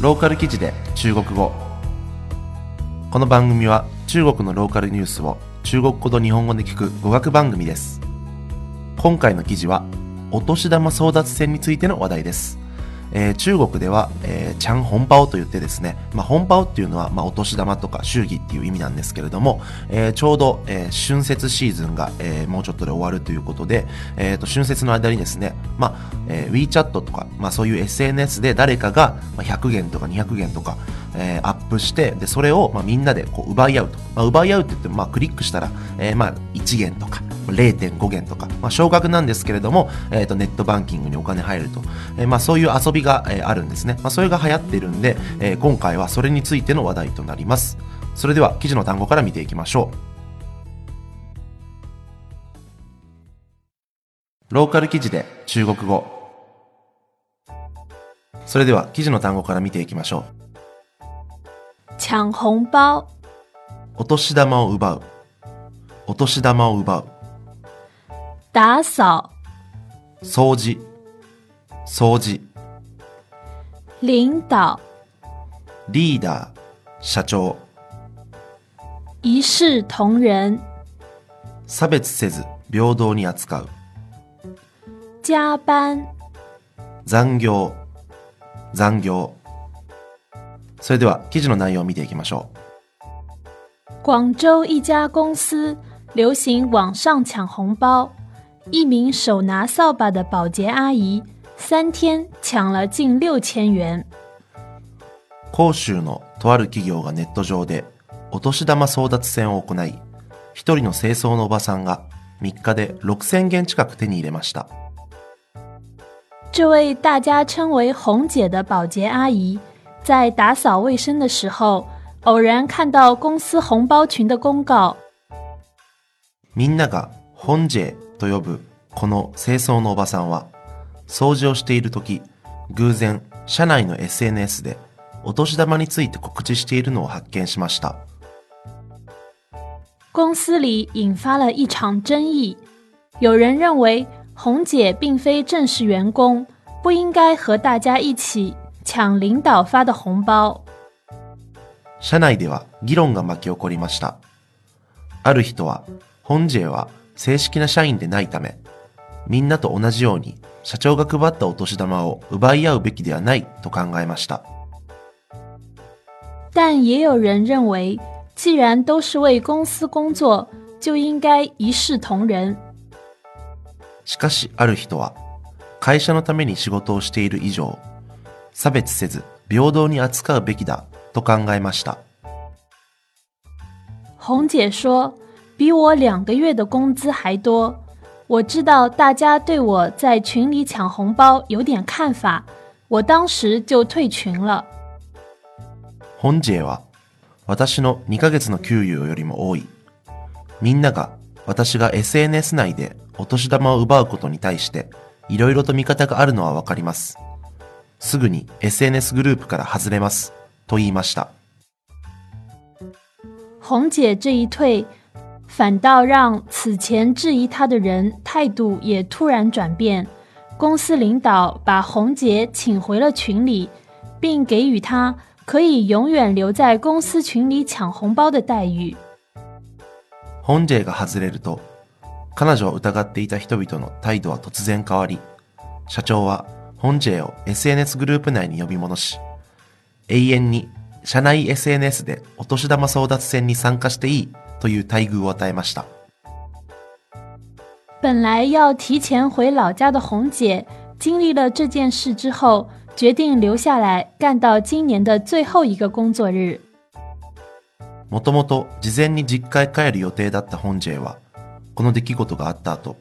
ローカル記事で中国語。この番組は中国のローカルニュースを中国語と日本語で聞く語学番組です。今回の記事はお年玉争奪戦についての話題です。えー、中国では、えー、チャンホンパオと言ってですね、まあ、ホンパオっていうのは、まあ、お年玉とか祝儀っていう意味なんですけれども、えー、ちょうど、えー、春節シーズンが、えー、もうちょっとで終わるということで、えー、と春節の間にですね、まあえー、WeChat とか、まあ、そういう SNS で誰かが100元とか200元とか、えー、アップしてでそれを、まあ、みんなでこう奪い合うと、まあ、奪い合うって言っても、まあ、クリックしたら、えーまあ、1元とか0.5元とか、まあ、少額なんですけれども、えー、とネットバンキングにお金入ると、えーまあ、そういう遊びが、えー、あるんですね、まあ、それが流行ってるんで、えー、今回はそれについての話題となります。それでは記事の単語から見ていきましょう。ローカル記事で中国語。それでは記事の単語から見ていきましょう。抢红包。お年玉を奪う。お年玉を奪う打扫。掃除。掃除。領導。リーダー。社長。一視同仁。差別せず平等に扱う。加班。残業。残業。それでは記事の内容を見ていきましょう。广州一家公司流行网上抢红包，一名手拿扫把的保洁阿姨三天抢了近六千元。広州のとある企業がネット上でお年玉争奪戦を行い、一人の清掃のおばさんが3日で6000元近く手に入れました。这位大家称为“红姐”的保洁阿姨，在打扫卫生的时候，偶然看到公司红包群的公告。みんなが本ジと呼ぶ この清掃のおばさんは、掃除をしている時、偶然社内の SNS でお年玉について告知しているのを発見しました。公司里引发了一场争议，有人认为红姐并非正式员工，不应该和大家一起抢领导发的红包。社内では議論が巻き起こりました。ある人は本ジは正式な社員でないため、みんなと同じように社長が配ったお年玉を奪い合うべきではないと考えました。但也有人认为，既然都是为公司工作，就应该一视同仁。しかしある人は、会社のために仕事をしている以上、差別せず平等に扱うべきだと考えました。红姐说。比我两个月的工资还多。我知道大家对我在群里抢红包有点看法，我当时就退群了。本姐は私の2ヶ月の給与よりも多い。みんなが私が SNS 内でお年玉を奪うことに対していろいろと見方があるのはわかります。すぐに SNS グループから外れますと言いました。红姐这一退。反倒让此前质疑他的人态度也突然转变。公司领导把红姐请回了群里，并给予她可以永远留在公司群里抢红包的待遇。红姐が外れると、彼女を疑っていた人々の態度は突然変わり、社長は本ジェを SNS グループ内に呼び戻し、永遠に社内 SNS でお年玉争奪戦に参加していい という待遇を与えました。本来要提前回老家的红姐，经历了这件事之后，决定留下来干到今年的最后一个工作日。もともと事前に実家へ帰る予定だった本ジェは、この出来事があった後、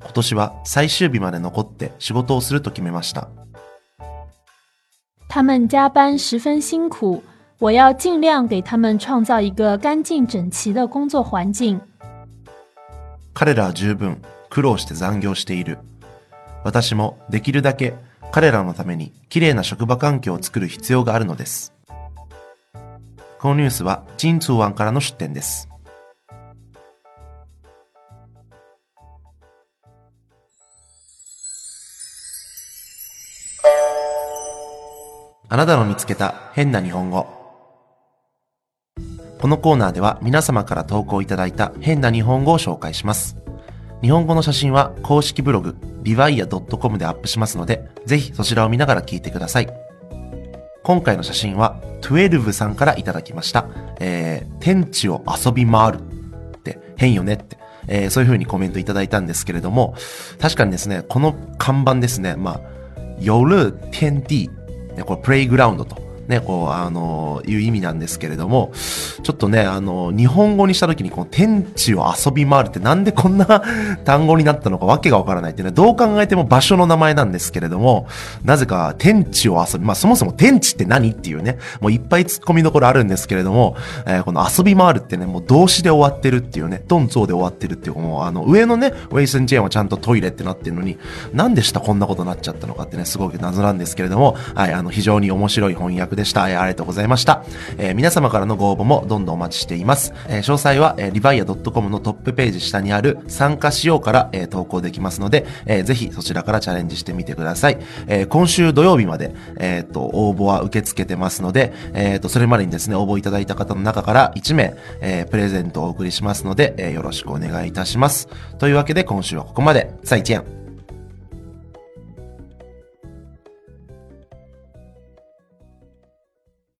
今年は最終日まで残って仕事をすると決めました。他们加班十分辛苦。我要尽量给他们创造一个干净整齐的工作环境。彼らは十分苦労して残業している。私もできるだけ彼らのためにきれいな職場環境を作る必要があるのです。このニュースはジンツーワンからの出展です。あなたの見つけた変な日本語。このコーナーでは皆様から投稿いただいた変な日本語を紹介します。日本語の写真は公式ブログ、リワイア .com でアップしますので、ぜひそちらを見ながら聞いてください。今回の写真は、12さんからいただきました。えー、天地を遊び回るって変よねって、えー、そういう風にコメントいただいたんですけれども、確かにですね、この看板ですね、まあ、夜天地、これプレイグラウンドと。ね、こう、あのいう意味なんですけれども、ちょっとね、あの日本語にした時に、この天地を遊び回るってなんでこんな 単語になったのかわけがわからないっていうね、どう考えても場所の名前なんですけれども、なぜか天地を遊び、まあそもそも天地って何っていうね、もういっぱい突っ込みどころあるんですけれども、えー、この遊び回るってね、もう動詞で終わってるっていうね、トンツォで終わってるっていう、もうあの上のね、ウェイスンチェーンはちゃんとトイレってなってるのに、なんで下こんなことになっちゃったのかってね、すごく謎なんですけれども、はい、あの非常に面白い翻訳でした。ありがとうございました。えー、皆様からのご応募もどんどんお待ちしています。えー、詳細は、えー、リバイア .com のトップページ下にある参加しようから、えー、投稿できますので、えー、ぜひそちらからチャレンジしてみてください。えー、今週土曜日まで、えっ、と、応募は受け付けてますので、えっ、と、それまでにですね、応募いただいた方の中から1名、えー、プレゼントをお送りしますので、えー、よろしくお願いいたします。というわけで今週はここまで。再见。